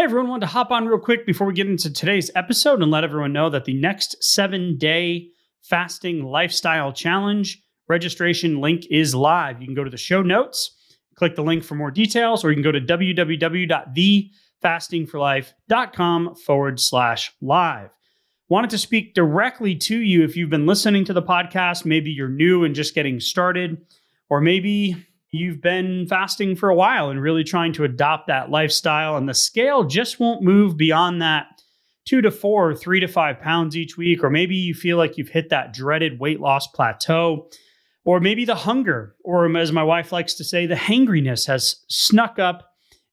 Hey everyone, wanted to hop on real quick before we get into today's episode and let everyone know that the next seven day fasting lifestyle challenge registration link is live. You can go to the show notes, click the link for more details, or you can go to www.thefastingforlife.com forward slash live. Wanted to speak directly to you if you've been listening to the podcast. Maybe you're new and just getting started, or maybe you've been fasting for a while and really trying to adopt that lifestyle, and the scale just won't move beyond that two to four, three to five pounds each week, or maybe you feel like you've hit that dreaded weight loss plateau, or maybe the hunger, or as my wife likes to say, the hangriness has snuck up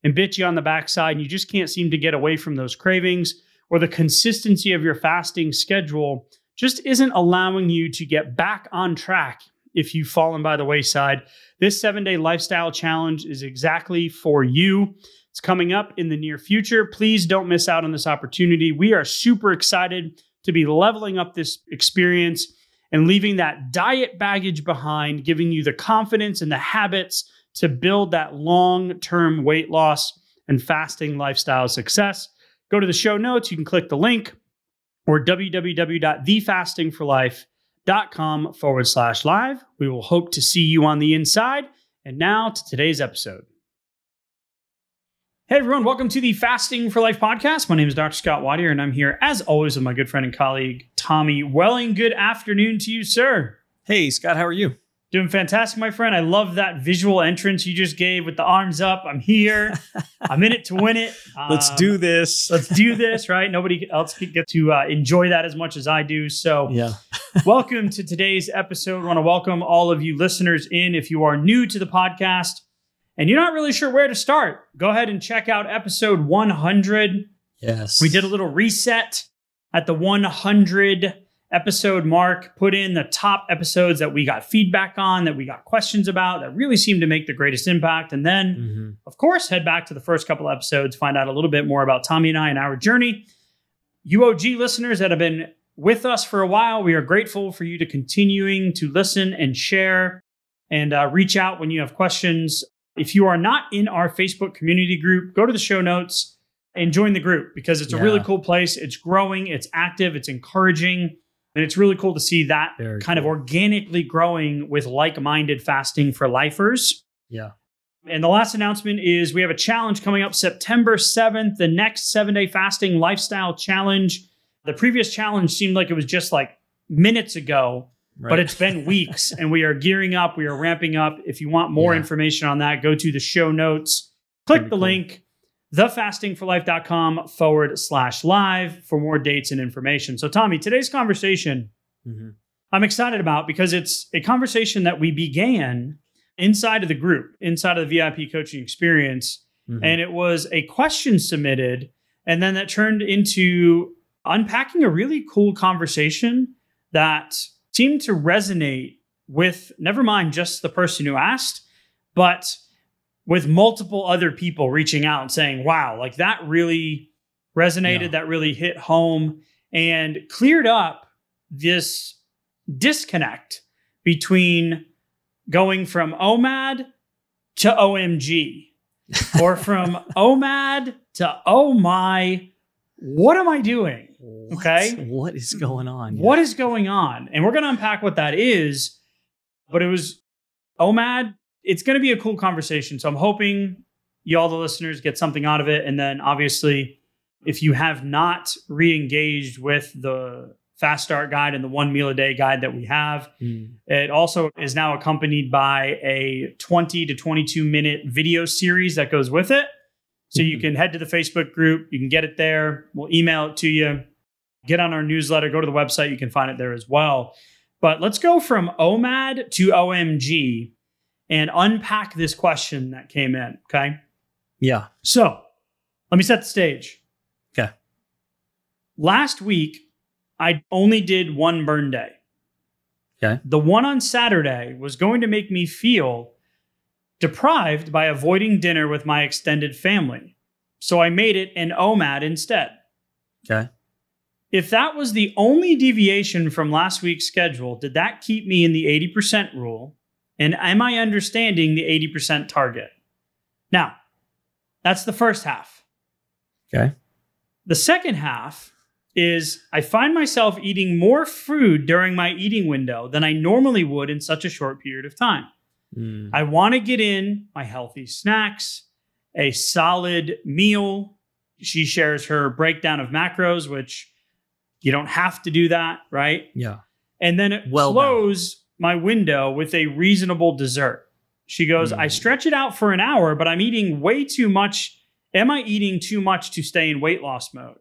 and bit you on the backside, and you just can't seem to get away from those cravings, or the consistency of your fasting schedule just isn't allowing you to get back on track if you've fallen by the wayside. This seven day lifestyle challenge is exactly for you. It's coming up in the near future. Please don't miss out on this opportunity. We are super excited to be leveling up this experience and leaving that diet baggage behind, giving you the confidence and the habits to build that long term weight loss and fasting lifestyle success. Go to the show notes. You can click the link or www.thefastingforlife.com forward slash live. We will hope to see you on the inside. And now to today's episode. Hey everyone, welcome to the Fasting for Life podcast. My name is Dr. Scott Watier, and I'm here as always with my good friend and colleague, Tommy Welling. Good afternoon to you, sir. Hey, Scott, how are you? Doing fantastic, my friend. I love that visual entrance you just gave with the arms up. I'm here. I'm in it to win it. let's Um, do this. Let's do this, right? Nobody else can get to uh, enjoy that as much as I do. So, yeah. welcome to today's episode. I want to welcome all of you listeners in. If you are new to the podcast and you're not really sure where to start, go ahead and check out episode 100. Yes. We did a little reset at the 100 episode mark, put in the top episodes that we got feedback on, that we got questions about, that really seemed to make the greatest impact. And then, Mhm. of course, head back to the first couple episodes, find out a little bit more about Tommy and I and our journey. UOG listeners that have been with us for a while, we are grateful for you to continuing to listen and share and uh, reach out when you have questions. If you are not in our Facebook community group, go to the show notes and join the group because it's a really cool place. It's growing, it's active, it's encouraging, and it's really cool to see that Very kind of organically growing with like minded fasting for lifers. Yeah. And the last announcement is we have a challenge coming up September 7th, the next seven day fasting lifestyle challenge. The previous challenge seemed like it was just like minutes ago, Right. but it's been weeks and we are gearing up. We are ramping up. If you want more Yeah. information on that, go to the show notes, click Pretty the cool. link, thefastingforlife.com forward slash live for more dates and information. So, Tommy, today's conversation Mhm. I'm excited about because it's a conversation that we began inside of the group, inside of the VIP coaching experience. Mhm. And it was a question submitted. And then that turned into unpacking a really cool conversation that seemed to resonate with never mind just the person who asked, but with multiple other people reaching out and saying, wow, like that really resonated, Yeah. that really hit home and cleared up this disconnect between going from OMAD to OMG or from OMAD to oh my, what am I doing? What- okay. What is going on? What is going on? And we're going to unpack what that is. But it was OMAD. It's going to be a cool conversation. So I'm hoping you all the listeners get something out of it. And then obviously, if you have not re-engaged with the fast start guide and the one meal a day guide that we have, Mm. it also is now accompanied by a 20 to 22 minute video series that goes with it. So you Mhm. can head to the Facebook group, you can get it there. We'll email it to you. Get on our newsletter, go to the website, you can find it there as well. But let's go from OMAD to OMG and unpack this question that came in. Okay. Yeah. So let me set the stage. Okay. Last week, I only did one burn day. Okay. The one on Saturday was going to make me feel deprived by avoiding dinner with my extended family. So I made it an OMAD instead. Okay. If that was the only deviation from last week's schedule, did that keep me in the 80% rule? And am I understanding the 80% target? Now, that's the first half. Okay. The second half is I find myself eating more food during my eating window than I normally would in such a short period of time. Mm. I want to get in my healthy snacks, a solid meal. She shares her breakdown of macros, which you don't have to do that, right? Yeah. And then Well close my window with a reasonable dessert. She goes, Mm. I stretch it out for an hour, but I'm eating way too much. Am I eating too much to stay in weight loss mode?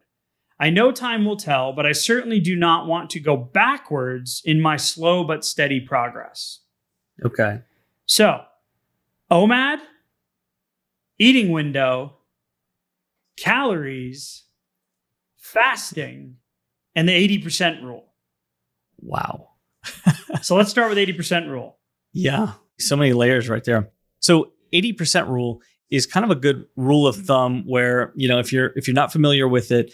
I know time will tell, but I certainly do not want to go backwards in my slow but steady progress. Okay. So, OMAD, eating window, calories, fasting, and the 80% rule. Wow. So let's start with 80% rule. Yeah. So many layers right there. So 80% rule is kind of a good rule of thumb where, you know, if you're if you're not familiar with it,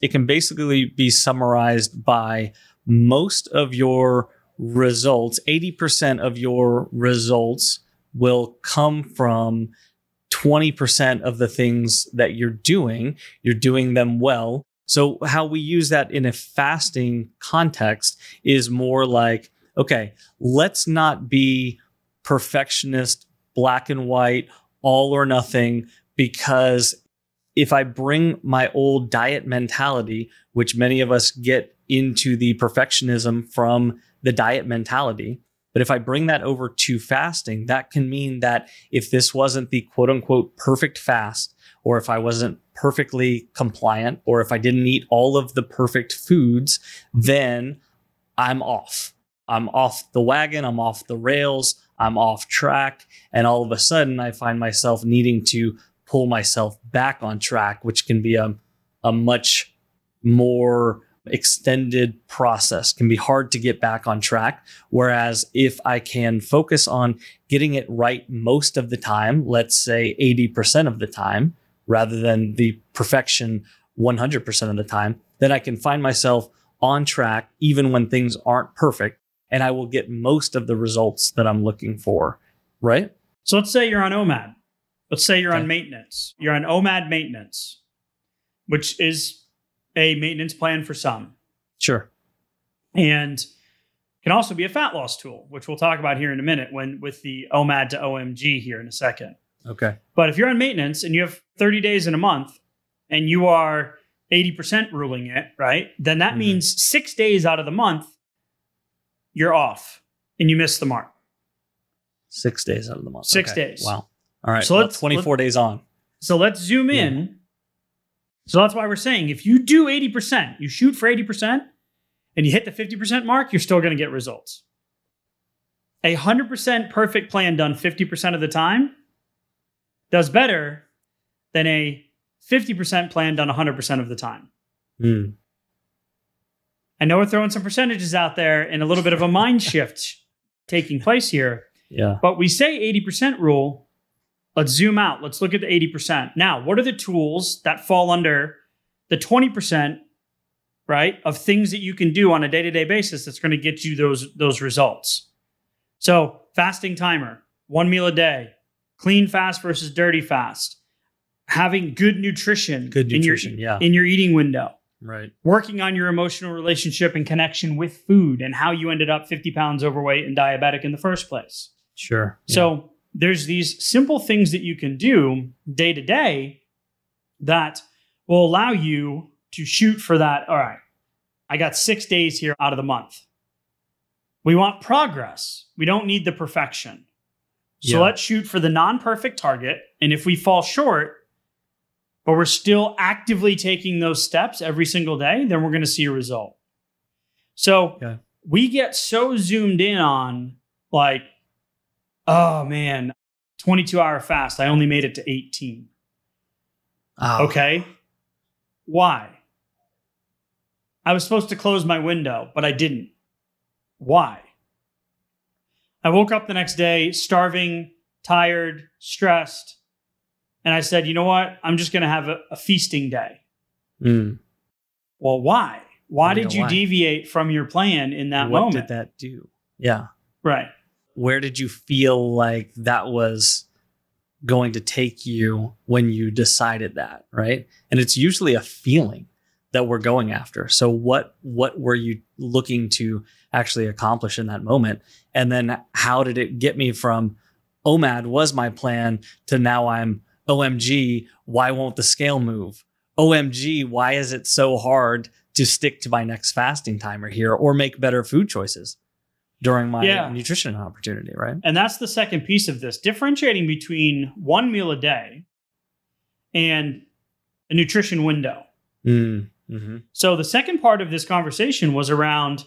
it can basically be summarized by most of your results, 80% of your results will come from 20% of the things that you're doing. You're doing them well. So, how we use that in a fasting context is more like, okay, let's not be perfectionist, black and white, all or nothing, because if I bring my old diet mentality, which many of us get into the perfectionism from the diet mentality, but if I bring that over to fasting, that can mean that if this wasn't the quote unquote perfect fast, or if I wasn't perfectly compliant, or if I didn't eat all of the perfect foods, then I'm off. I'm off the wagon, I'm off the rails, I'm off track. And all of a sudden, I find myself needing to pull myself back on track, which can be a, a much more extended process, can be hard to get back on track. Whereas if I can focus on getting it right most of the time, let's say 80% of the time, rather than the perfection 100% of the time, then I can find myself on track even when things aren't perfect and I will get most of the results that I'm looking for. Right? So let's say you're on OMAD. Let's say you're Okay. on maintenance. You're on OMAD maintenance, which is a maintenance plan for some Sure. and can also be a fat loss tool, which we'll talk about here in a minute when with the OMAD to OMG here in a second. Okay. But if you're on maintenance and you have 30 days in a month and you are 80% ruling it, right? Then that Mhm. means six days out of the month, you're off and you miss the mark. Six days out of the month. Six Okay. days. Wow. All right. So So let's- 24 days on. So let's zoom Yeah. in. So that's why we're saying if you do 80%, you shoot for 80%, and you hit the 50% mark, you're still going to get results. A 100% perfect plan done 50% of the time does better than a 50% plan done 100% of the time. Hmm. I know we're throwing some percentages out there and a little bit of a mind shift taking place here. Yeah. But we say 80% rule. Let's zoom out. Let's look at the 80%. Now, what are the tools that fall under the 20%, right, of things that you can do on a day-to-day basis that's going to get you those those results? So, fasting timer, one meal a day, clean fast versus dirty fast, having good nutrition, Good in your- nutrition, yeah. in your eating window Right. working on your emotional relationship and connection with food and how you ended up 50 pounds overweight and diabetic in the first place. Sure. Yeah. So there's these simple things that you can do day to day that will allow you to shoot for that. All right, I got six days here out of the month. We want progress. We don't need the perfection. So Yeah. let's shoot for the non perfect target. And if we fall short, but we're still actively taking those steps every single day, then we're going to see a result. So Yeah. we get so zoomed in on like, oh man, 22 hour fast. I only made it to 18. Oh, Okay. Why? I was supposed to close my window, but I didn't. Why? I woke up the next day starving, tired, stressed, and I said, you know what? I'm just going to have a, a feasting day. Mm. Well, why? Why did you why? deviate from your plan in that what moment? did that do? Yeah. right. Where did you feel like that was going to take you when you decided that, right? And it's usually a feeling that we're going after. So what what were you looking to actually accomplish in that moment? And then how did it get me from OMAD was my plan to now I'm OMG, why won't the scale move? OMG, why is it so hard to stick to my next fasting timer here or make better food choices during my Yeah. nutrition opportunity, right? And that's the second piece of this differentiating between one meal a day and a nutrition window. Mm, hmm So the second part of this conversation was around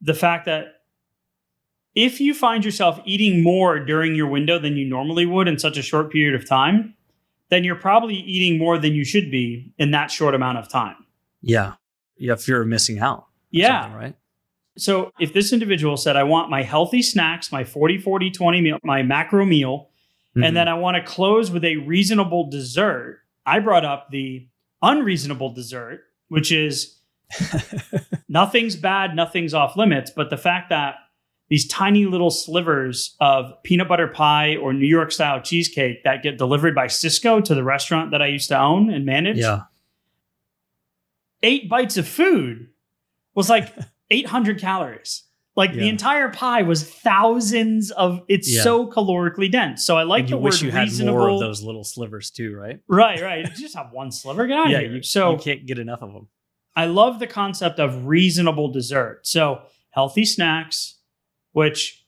the fact that if you find yourself eating more during your window than you normally would in such a short period of time, then you're probably eating more than you should be in that short amount of time. Yeah. You have fear of missing out. Yeah. Right. So if this individual said, I want my healthy snacks, my 40, 40, 20 meal, my macro meal, Mhm. and then I want to close with a reasonable dessert, I brought up the unreasonable dessert, which is nothing's bad, nothing's off limits, but the fact that these tiny little slivers of peanut butter pie or New York style cheesecake that get delivered by Sysco to the restaurant that I used to own and manage, yeah. eight bites of food was like 800 calories. Like the entire pie was thousands of. It's Yeah. so calorically dense. So I like and the you word wish you had reasonable. more of those little slivers too, right? Right, right. You just have one sliver. Get out yeah. of here. You, so you can't get enough of them. I love the concept of reasonable dessert. So healthy snacks, which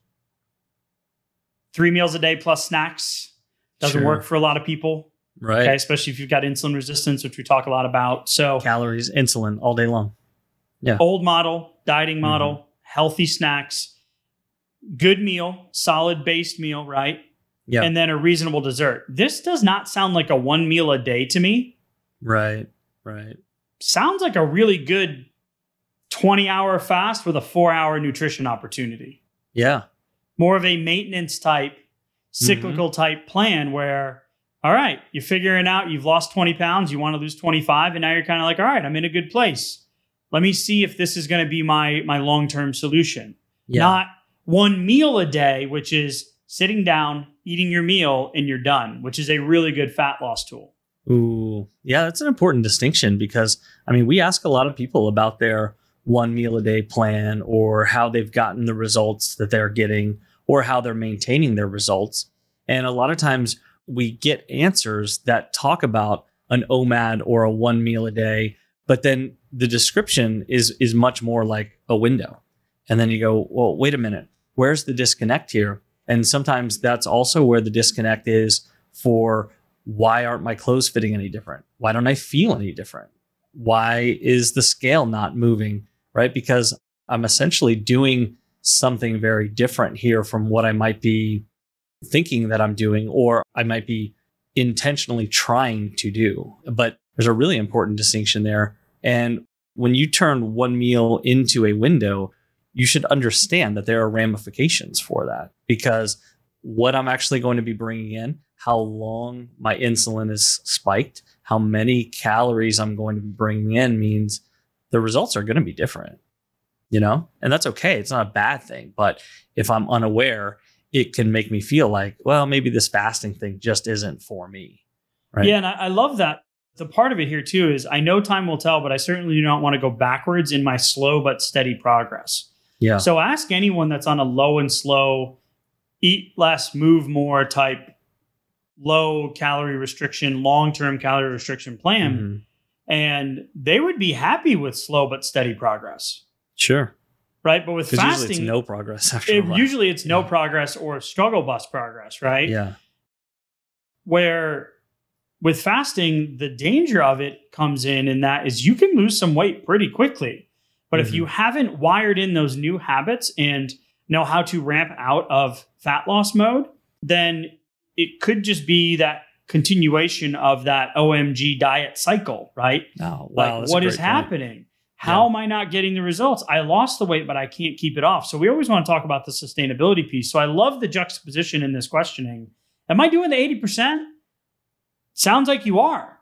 three meals a day plus snacks doesn't Sure. work for a lot of people. Right. Okay, especially if you've got insulin resistance, which we talk a lot about. So Calories, insulin all day long. Yeah. Old model, dieting Mm-hmm. Healthy snacks, good meal, solid based meal, right? Yeah. And then a reasonable dessert. This does not sound like a one meal a day to me. Right. Right. Sounds like a really good 20 hour fast with a four hour nutrition opportunity. Yeah. More of a maintenance type, cyclical Mm-hmm. type plan where, all right, you're figuring out you've lost 20 pounds, you want to lose 25, and now you're kind of like, all right, I'm in a good place. Let me see if this is going to be my my long term solution. Yeah. Not one meal a day, which is sitting down, eating your meal, and you're done, which is a really good fat loss tool. Ooh, yeah, that's an important distinction because I mean, we ask a lot of people about their one meal a day plan or how they've gotten the results that they're getting or how they're maintaining their results. And a lot of times we get answers that talk about an OMAD or a one meal a day, but then the description is is much more like a window. And then you go, well, wait a minute, where's the disconnect here? And sometimes that's also where the disconnect is for why aren't my clothes fitting any different? Why don't I feel any different? Why is the scale not moving? Right? Because I'm essentially doing something very different here from what I might be thinking that I'm doing, or I might be intentionally trying to do. But there's a really important distinction there. And when you turn one meal into a window, you should understand that there are ramifications for that because what I'm actually going to be bringing in, how long my insulin is spiked, how many calories I'm going to be bringing in means the results are going to be different, you know? And that's okay. It's not a bad thing. But if I'm unaware, it can make me feel like, well, maybe this fasting thing just isn't for me. Right. Yeah, and I, I love that. The part of it here too is I know time will tell, but I certainly do not want to go backwards in my slow but steady progress. Yeah. So ask anyone that's on a low and slow, eat less, move more type low calorie restriction, long term calorie restriction plan, Mhm. and they would be happy with slow but steady progress, Sure. right? But with fasting, it's no progress after it- usually it's no progress or struggle bus progress, right? Yeah. where with fasting the danger of it comes in and that is you can lose some weight pretty quickly But if you haven't wired in those new habits and know how to ramp out of fat loss mode, then it could just be that continuation of that OMG diet cycle, right? Oh, wow. like what is point. happening? How am I not getting the results? I lost the weight, but I can't keep it off. So we always want to talk about the sustainability piece. So I love the juxtaposition in this questioning. Am I doing the 80%? Sounds like you are.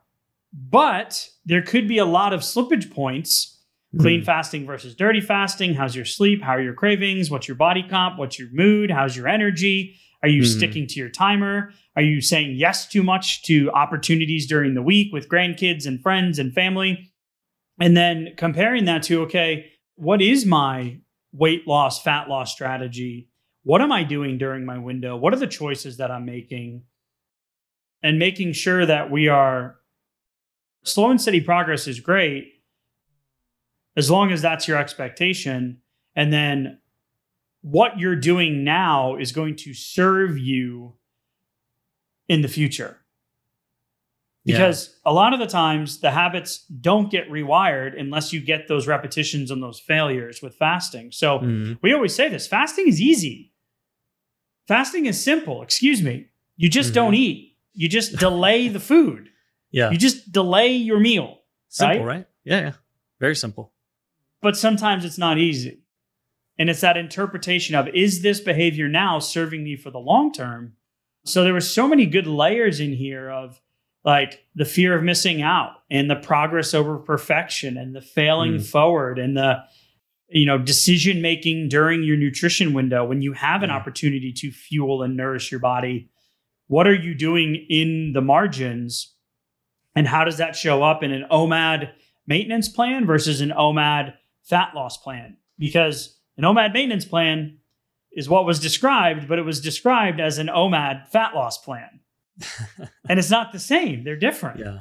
But there could be a lot of slippage points clean Mm. fasting versus dirty fasting. How's your sleep? How are your cravings? What's your body comp? What's your mood? How's your energy? Are you Mhm. sticking to your timer? Are you saying yes too much to opportunities during the week with grandkids and friends and family? And then comparing that to, okay, what is my weight loss, fat loss strategy? What am I doing during my window? What are the choices that I'm making? And making sure that we are slow and steady progress is great as long as that's your expectation. And then what you're doing now is going to serve you in the future. Yeah. Because a lot of the times the habits don't get rewired unless you get those repetitions and those failures with fasting. So Mhm. we always say this fasting is easy. Fasting is simple. Excuse me. You just Mhm. don't eat. You just delay the food. Yeah. You just delay your meal. simple, right? right? Yeah, yeah. Very simple. But sometimes it's not easy. And it's that interpretation of is this behavior now serving me for the long term? So there were so many good layers in here of like the fear of missing out and the progress over perfection and the failing Mm. forward and the you know decision making during your nutrition window when you have an Yeah. opportunity to fuel and nourish your body what are you doing in the margins? And how does that show up in an omad maintenance plan versus an omad fat loss plan? Because an omad maintenance plan is what was described but it was described as an omad fat loss plan. And it's not the same. They're different. Yeah.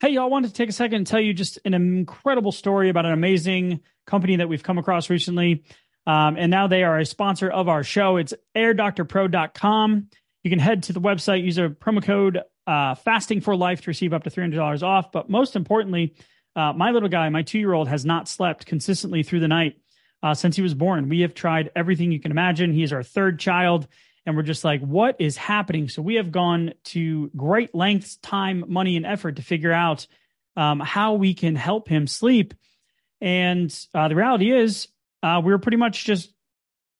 Hey, y'all, I wanted to take a second and tell you just an incredible story about an amazing company that we've come across recently. Um, and now they are a sponsor of our show. It's airdoctorpro.com. You can head to the website, use a promo code uh, fasting for life to receive up to $300 off. But most importantly, uh, my little guy, my two year old, has not slept consistently through the night uh, since he was born. We have tried everything you can imagine. He is our third child and we're just like, what is happening? So we have gone to great lengths, time, money, and effort to figure out um, how we can help him sleep. And uh, the reality is, uh, we were pretty much just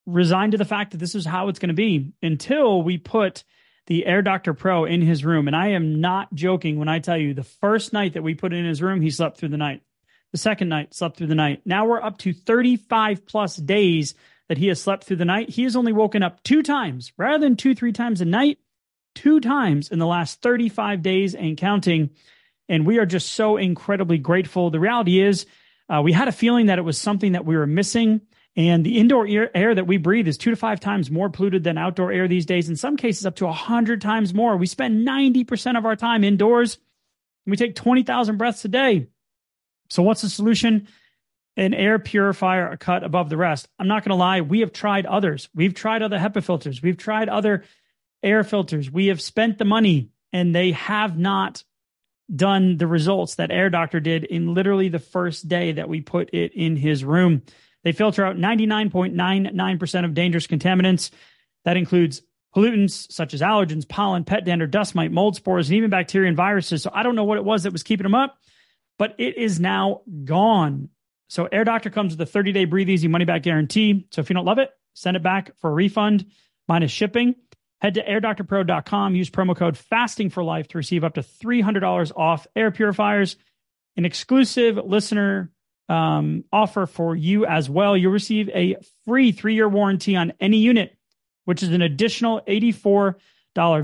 resigned to the fact that this is how it's going to be until we put the Air Doctor Pro in his room. And I am not joking when I tell you the first night that we put in his room, he slept through the night. The second night, slept through the night. Now we're up to 35 plus days that he has slept through the night. He has only woken up two times rather than two, three times a night, two times in the last 35 days and counting. And we are just so incredibly grateful. The reality is, uh, we had a feeling that it was something that we were missing. And the indoor air, air that we breathe is two to five times more polluted than outdoor air these days. In some cases, up to 100 times more. We spend 90% of our time indoors. And we take 20,000 breaths a day. So, what's the solution? an air purifier cut above the rest. I'm not going to lie, we have tried others. We've tried other HEPA filters. We've tried other air filters. We have spent the money and they have not done the results that Air Doctor did in literally the first day that we put it in his room. They filter out 99.99% of dangerous contaminants. That includes pollutants such as allergens, pollen, pet dander, dust mite, mold spores, and even bacteria and viruses. So I don't know what it was that was keeping them up, but it is now gone. So Air Doctor comes with a 30 day breathe easy money back guarantee. So if you don't love it, send it back for a refund minus shipping. Head to airdoctorpro.com, use promo code fasting for life to receive up to $300 off air purifiers, an exclusive listener um, offer for you as well. You'll receive a free three year warranty on any unit, which is an additional $84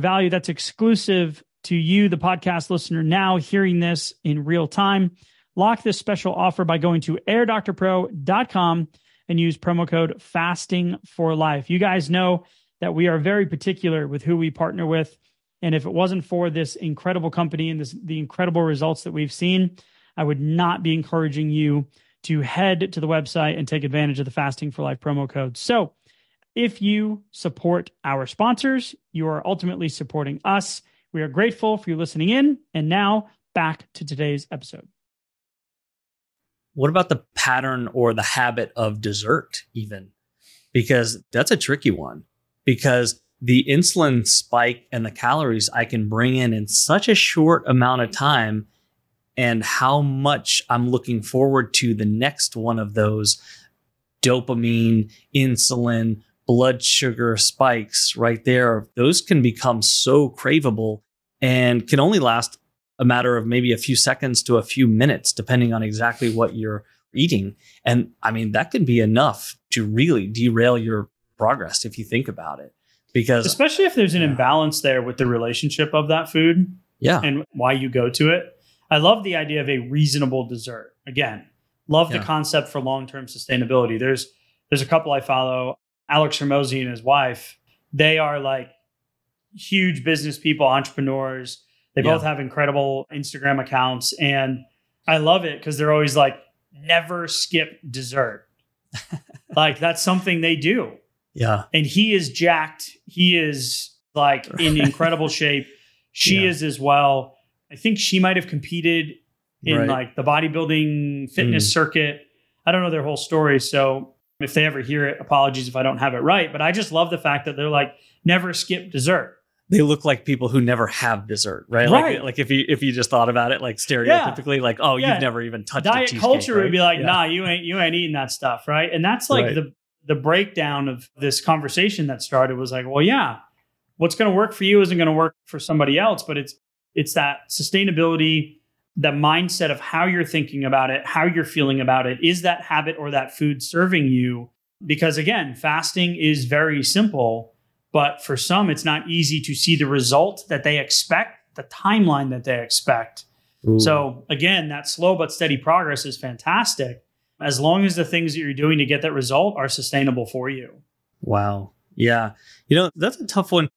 value. That's exclusive to you, the podcast listener, now hearing this in real time. Lock this special offer by going to airdoctorpro.com and use promo code fasting for life. You guys know that we are very particular with who we partner with. And if it wasn't for this incredible company and this, the incredible results that we've seen, I would not be encouraging you to head to the website and take advantage of the fasting for life promo code. So if you support our sponsors, you are ultimately supporting us. We are grateful for you listening in. And now back to today's episode. what about the pattern or the habit of dessert, even? Because that's a tricky one. Because the insulin spike and the calories I can bring in in such a short amount of time, and how much I'm looking forward to the next one of those dopamine, insulin, blood sugar spikes right there, those can become so craveable and can only last a matter of maybe a few seconds to a few minutes, depending on exactly what you're eating. And I mean, that can be enough to really derail your progress if you think about it. Because, especially if there's an Yeah. imbalance there with the relationship of that food yeah, and why you go to it. I love the idea of a reasonable dessert. Again, love the concept for long-term sustainability. There's there's a couple I follow, Alex Hormozi and his wife. They are like huge business people, entrepreneurs. They Yeah. both have incredible Instagram accounts and I love it because they're always like never skip dessert. like that's something they do yeah, and he is jacked. He is like in incredible shape. She Yeah. is as well. I think she might have competed in Right. like the bodybuilding fitness Mm. circuit. I don't know their whole story, so if they ever hear it, apologies if I don't have it right. But I just love the fact that they're like never skip dessert. they look like people who never have dessert, right? Right. Like, like if you if you just thought about it, like stereotypically, like oh, Yeah. you've never even touched a Diet culture right? would be like, Yeah. nah, you ain't you ain't eating that stuff, right? And that's like the the breakdown of this conversation that started was like, well, yeah, what's going to work for you isn't going to work for somebody else, but it's it's that sustainability, the mindset of how you're thinking about it, how you're feeling about it. Is that habit or that food serving you? Because again, fasting is very simple, but for some, it's not easy to see the result that they expect, the timeline that they expect. Ooh. So again, that slow but steady progress is fantastic as long as the things that you're doing to get that result are sustainable for you. Wow. Yeah. You know, that's a tough one.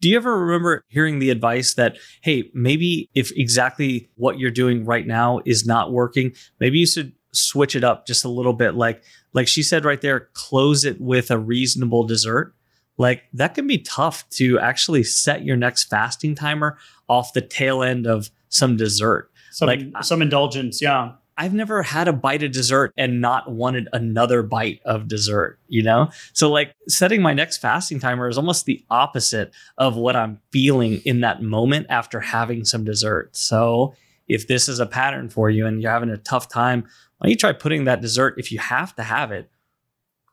Do you ever remember hearing the advice that, hey, maybe if exactly what you're doing right now is not working, maybe you should switch it up just a little bit? Like, like she said right there, close it with a reasonable dessert. Like that can be tough to actually set your next fasting timer off the tail end of some dessert. Some Like- some indulgence, yeah. I've never had a bite of dessert and not wanted another bite of dessert, you know? So, like, setting my next fasting timer is almost the opposite of what I'm feeling in that moment after having some dessert. So, if this is a pattern for you and you're having a tough time, why don't you try putting that dessert, if you have to have it,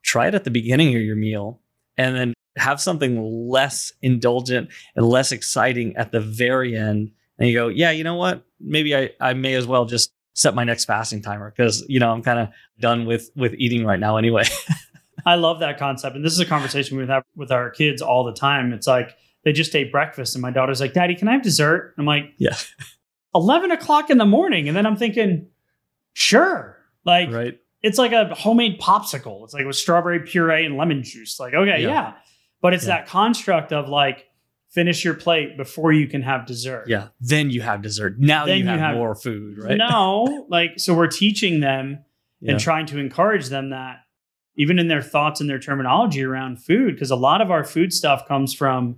try it at the beginning of your meal and then have something less indulgent and less exciting at the very end. And you go, yeah, you know what? Maybe I, I may as well just set my next fasting timer because you know I'm kind of done with with eating right now anyway. I love that concept. And this is a conversation we have with our kids all the time. It's like they just ate breakfast and my daughter's like, Daddy, can I have dessert? I'm like, Yeah. 11 o'clock in the morning. And then I'm thinking, sure. Like right? it's like a homemade popsicle. It's like with strawberry puree and lemon juice. Like, okay, Yeah. yeah. But it's Yeah. that construct of like finish your plate before you can have dessert. Yeah. Then you have dessert. Now you, you have, have- more food, right? No, like so we're teaching them Yeah. and trying to encourage them that even in their thoughts and their terminology around food, because a lot of our food stuff comes from,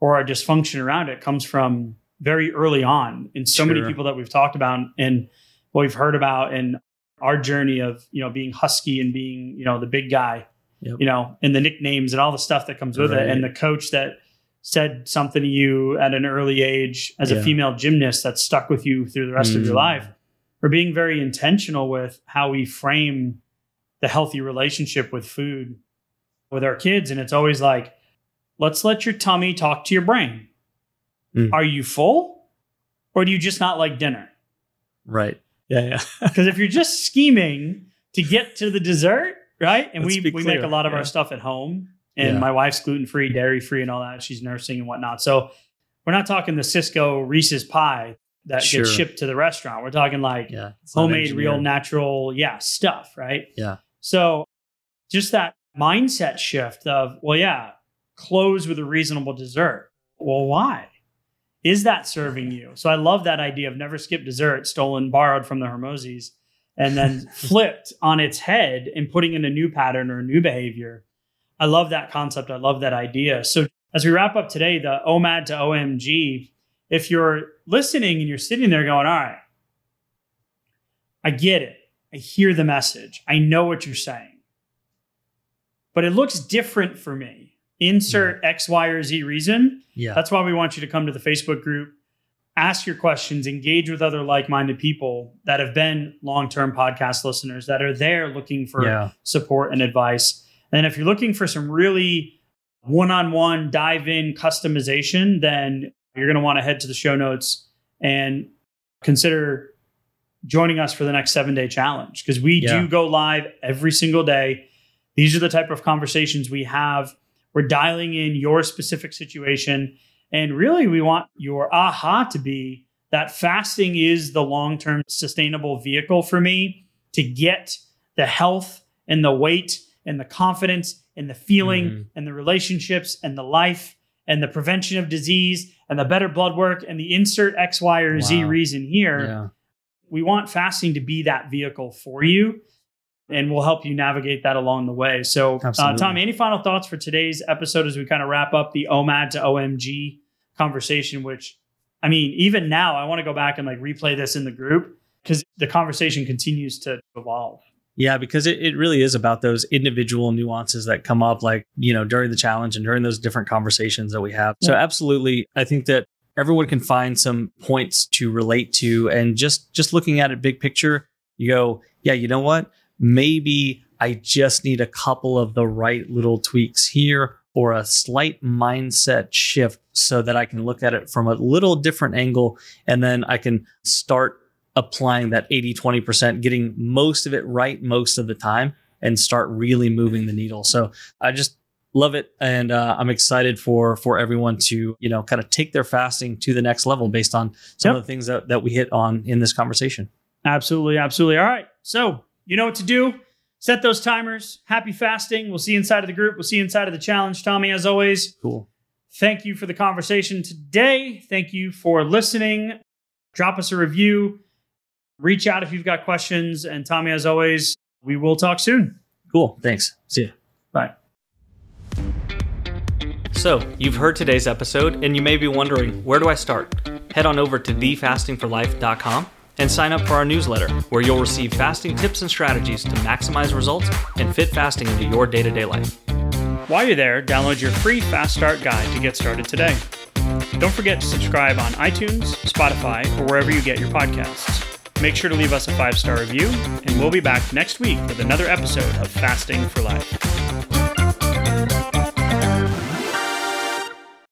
or our dysfunction around it comes from very early on in so many people that we've talked about and what we've heard about and our journey of you know being husky and being you know the big guy Yep. you know and the nicknames and all the stuff that comes with it and the coach that said something to you at an early age as a female gymnast that stuck with you through the rest of your Mm. life we're being very intentional with how we frame the healthy relationship with food with our kids. And it's always like, let's let your tummy talk to your brain. Mm. Are you full or do you just not like dinner? Right. Yeah. Yeah. Because if you're just scheming to get to the dessert, right? And Let's we, we make a lot of yeah. our stuff at home. And Yeah. my wife's gluten free, dairy free, and all that. She's nursing and whatnot. So we're not talking the Sysco Reese's pie that Sure. gets shipped to the restaurant. We're talking like yeah. Homemade, real, natural, yeah, stuff, right? Yeah. So just that mindset shift of, well, yeah, close with a reasonable dessert. Well, why? Is that serving you? So I love that idea of never skip dessert, stolen, borrowed from the Hormozis, and then flipped on its head and putting in a new pattern or a new behavior. I love that concept. I love that idea. So as we wrap up today, the OMAD to OMG, if you're listening and you're sitting there going, all right, I get it. I hear the message. I know what you're saying. But it looks different for me. Insert X, Y, or Z reason. Yeah. That's why we want you to come to the Facebook group, ask your questions, engage with other like minded people that have been long term podcast listeners that are there looking for yeah. support and advice. And if you're looking for some really one on one dive in customization, then you're going to want to head to the show notes and consider joining us for the next seven day challenge because we Yeah. do go live every single day. These are the type of conversations we have. We're dialing in your specific situation. And really, we want your aha to be that fasting is the long term sustainable vehicle for me to get the health and the weight and the confidence and the feeling Mhm. and the relationships and the life and the prevention of disease and the better blood work and the insert X, Y, or Z reason here. Yeah. We want fasting to be that vehicle for you. And we'll help you navigate that along the way. So, uh, any final thoughts for today's episode as we kind of wrap up the OMAD to OMG conversation? Which, I mean, even now, I want to go back and like replay this in the group because the conversation continues to evolve. Yeah, because it, it really is about those individual nuances that come up, like, you know, during the challenge and during those different conversations that we have. So, absolutely, I think that everyone can find some points to relate to. And just just looking at it big picture, you go, yeah, you know what? Maybe I just need a couple of the right little tweaks here or a slight mindset shift so that I can look at it from a little different angle. And then I can start applying that 80 20%, getting most of it right most of the time, and start really moving the needle. So I just love it, and uh, I'm excited for for everyone to you know kind of take their fasting to the next level based on some Yep. of the things that that we hit on in this conversation. Absolutely, absolutely. All right. So, you know what to do. Set those timers. Happy fasting. We'll see you inside of the group. We'll see you inside of the challenge. Tommy, as always, Cool. thank you for the conversation today. Thank you for listening. Drop us a review. Reach out if you've got questions. And Tommy, as always, we will talk soon. Cool. Thanks. See ya. Bye. So, you've heard today's episode, and you may be wondering where do I start? Head on over to thefastingforlife.com and sign up for our newsletter, where you'll receive fasting tips and strategies to maximize results and fit fasting into your day to day life. While you're there, download your free Fast Start guide to get started today. Don't forget to subscribe on iTunes, Spotify, or wherever you get your podcasts. Make sure to leave us a five star review, and we'll be back next week with another episode of Fasting for Life.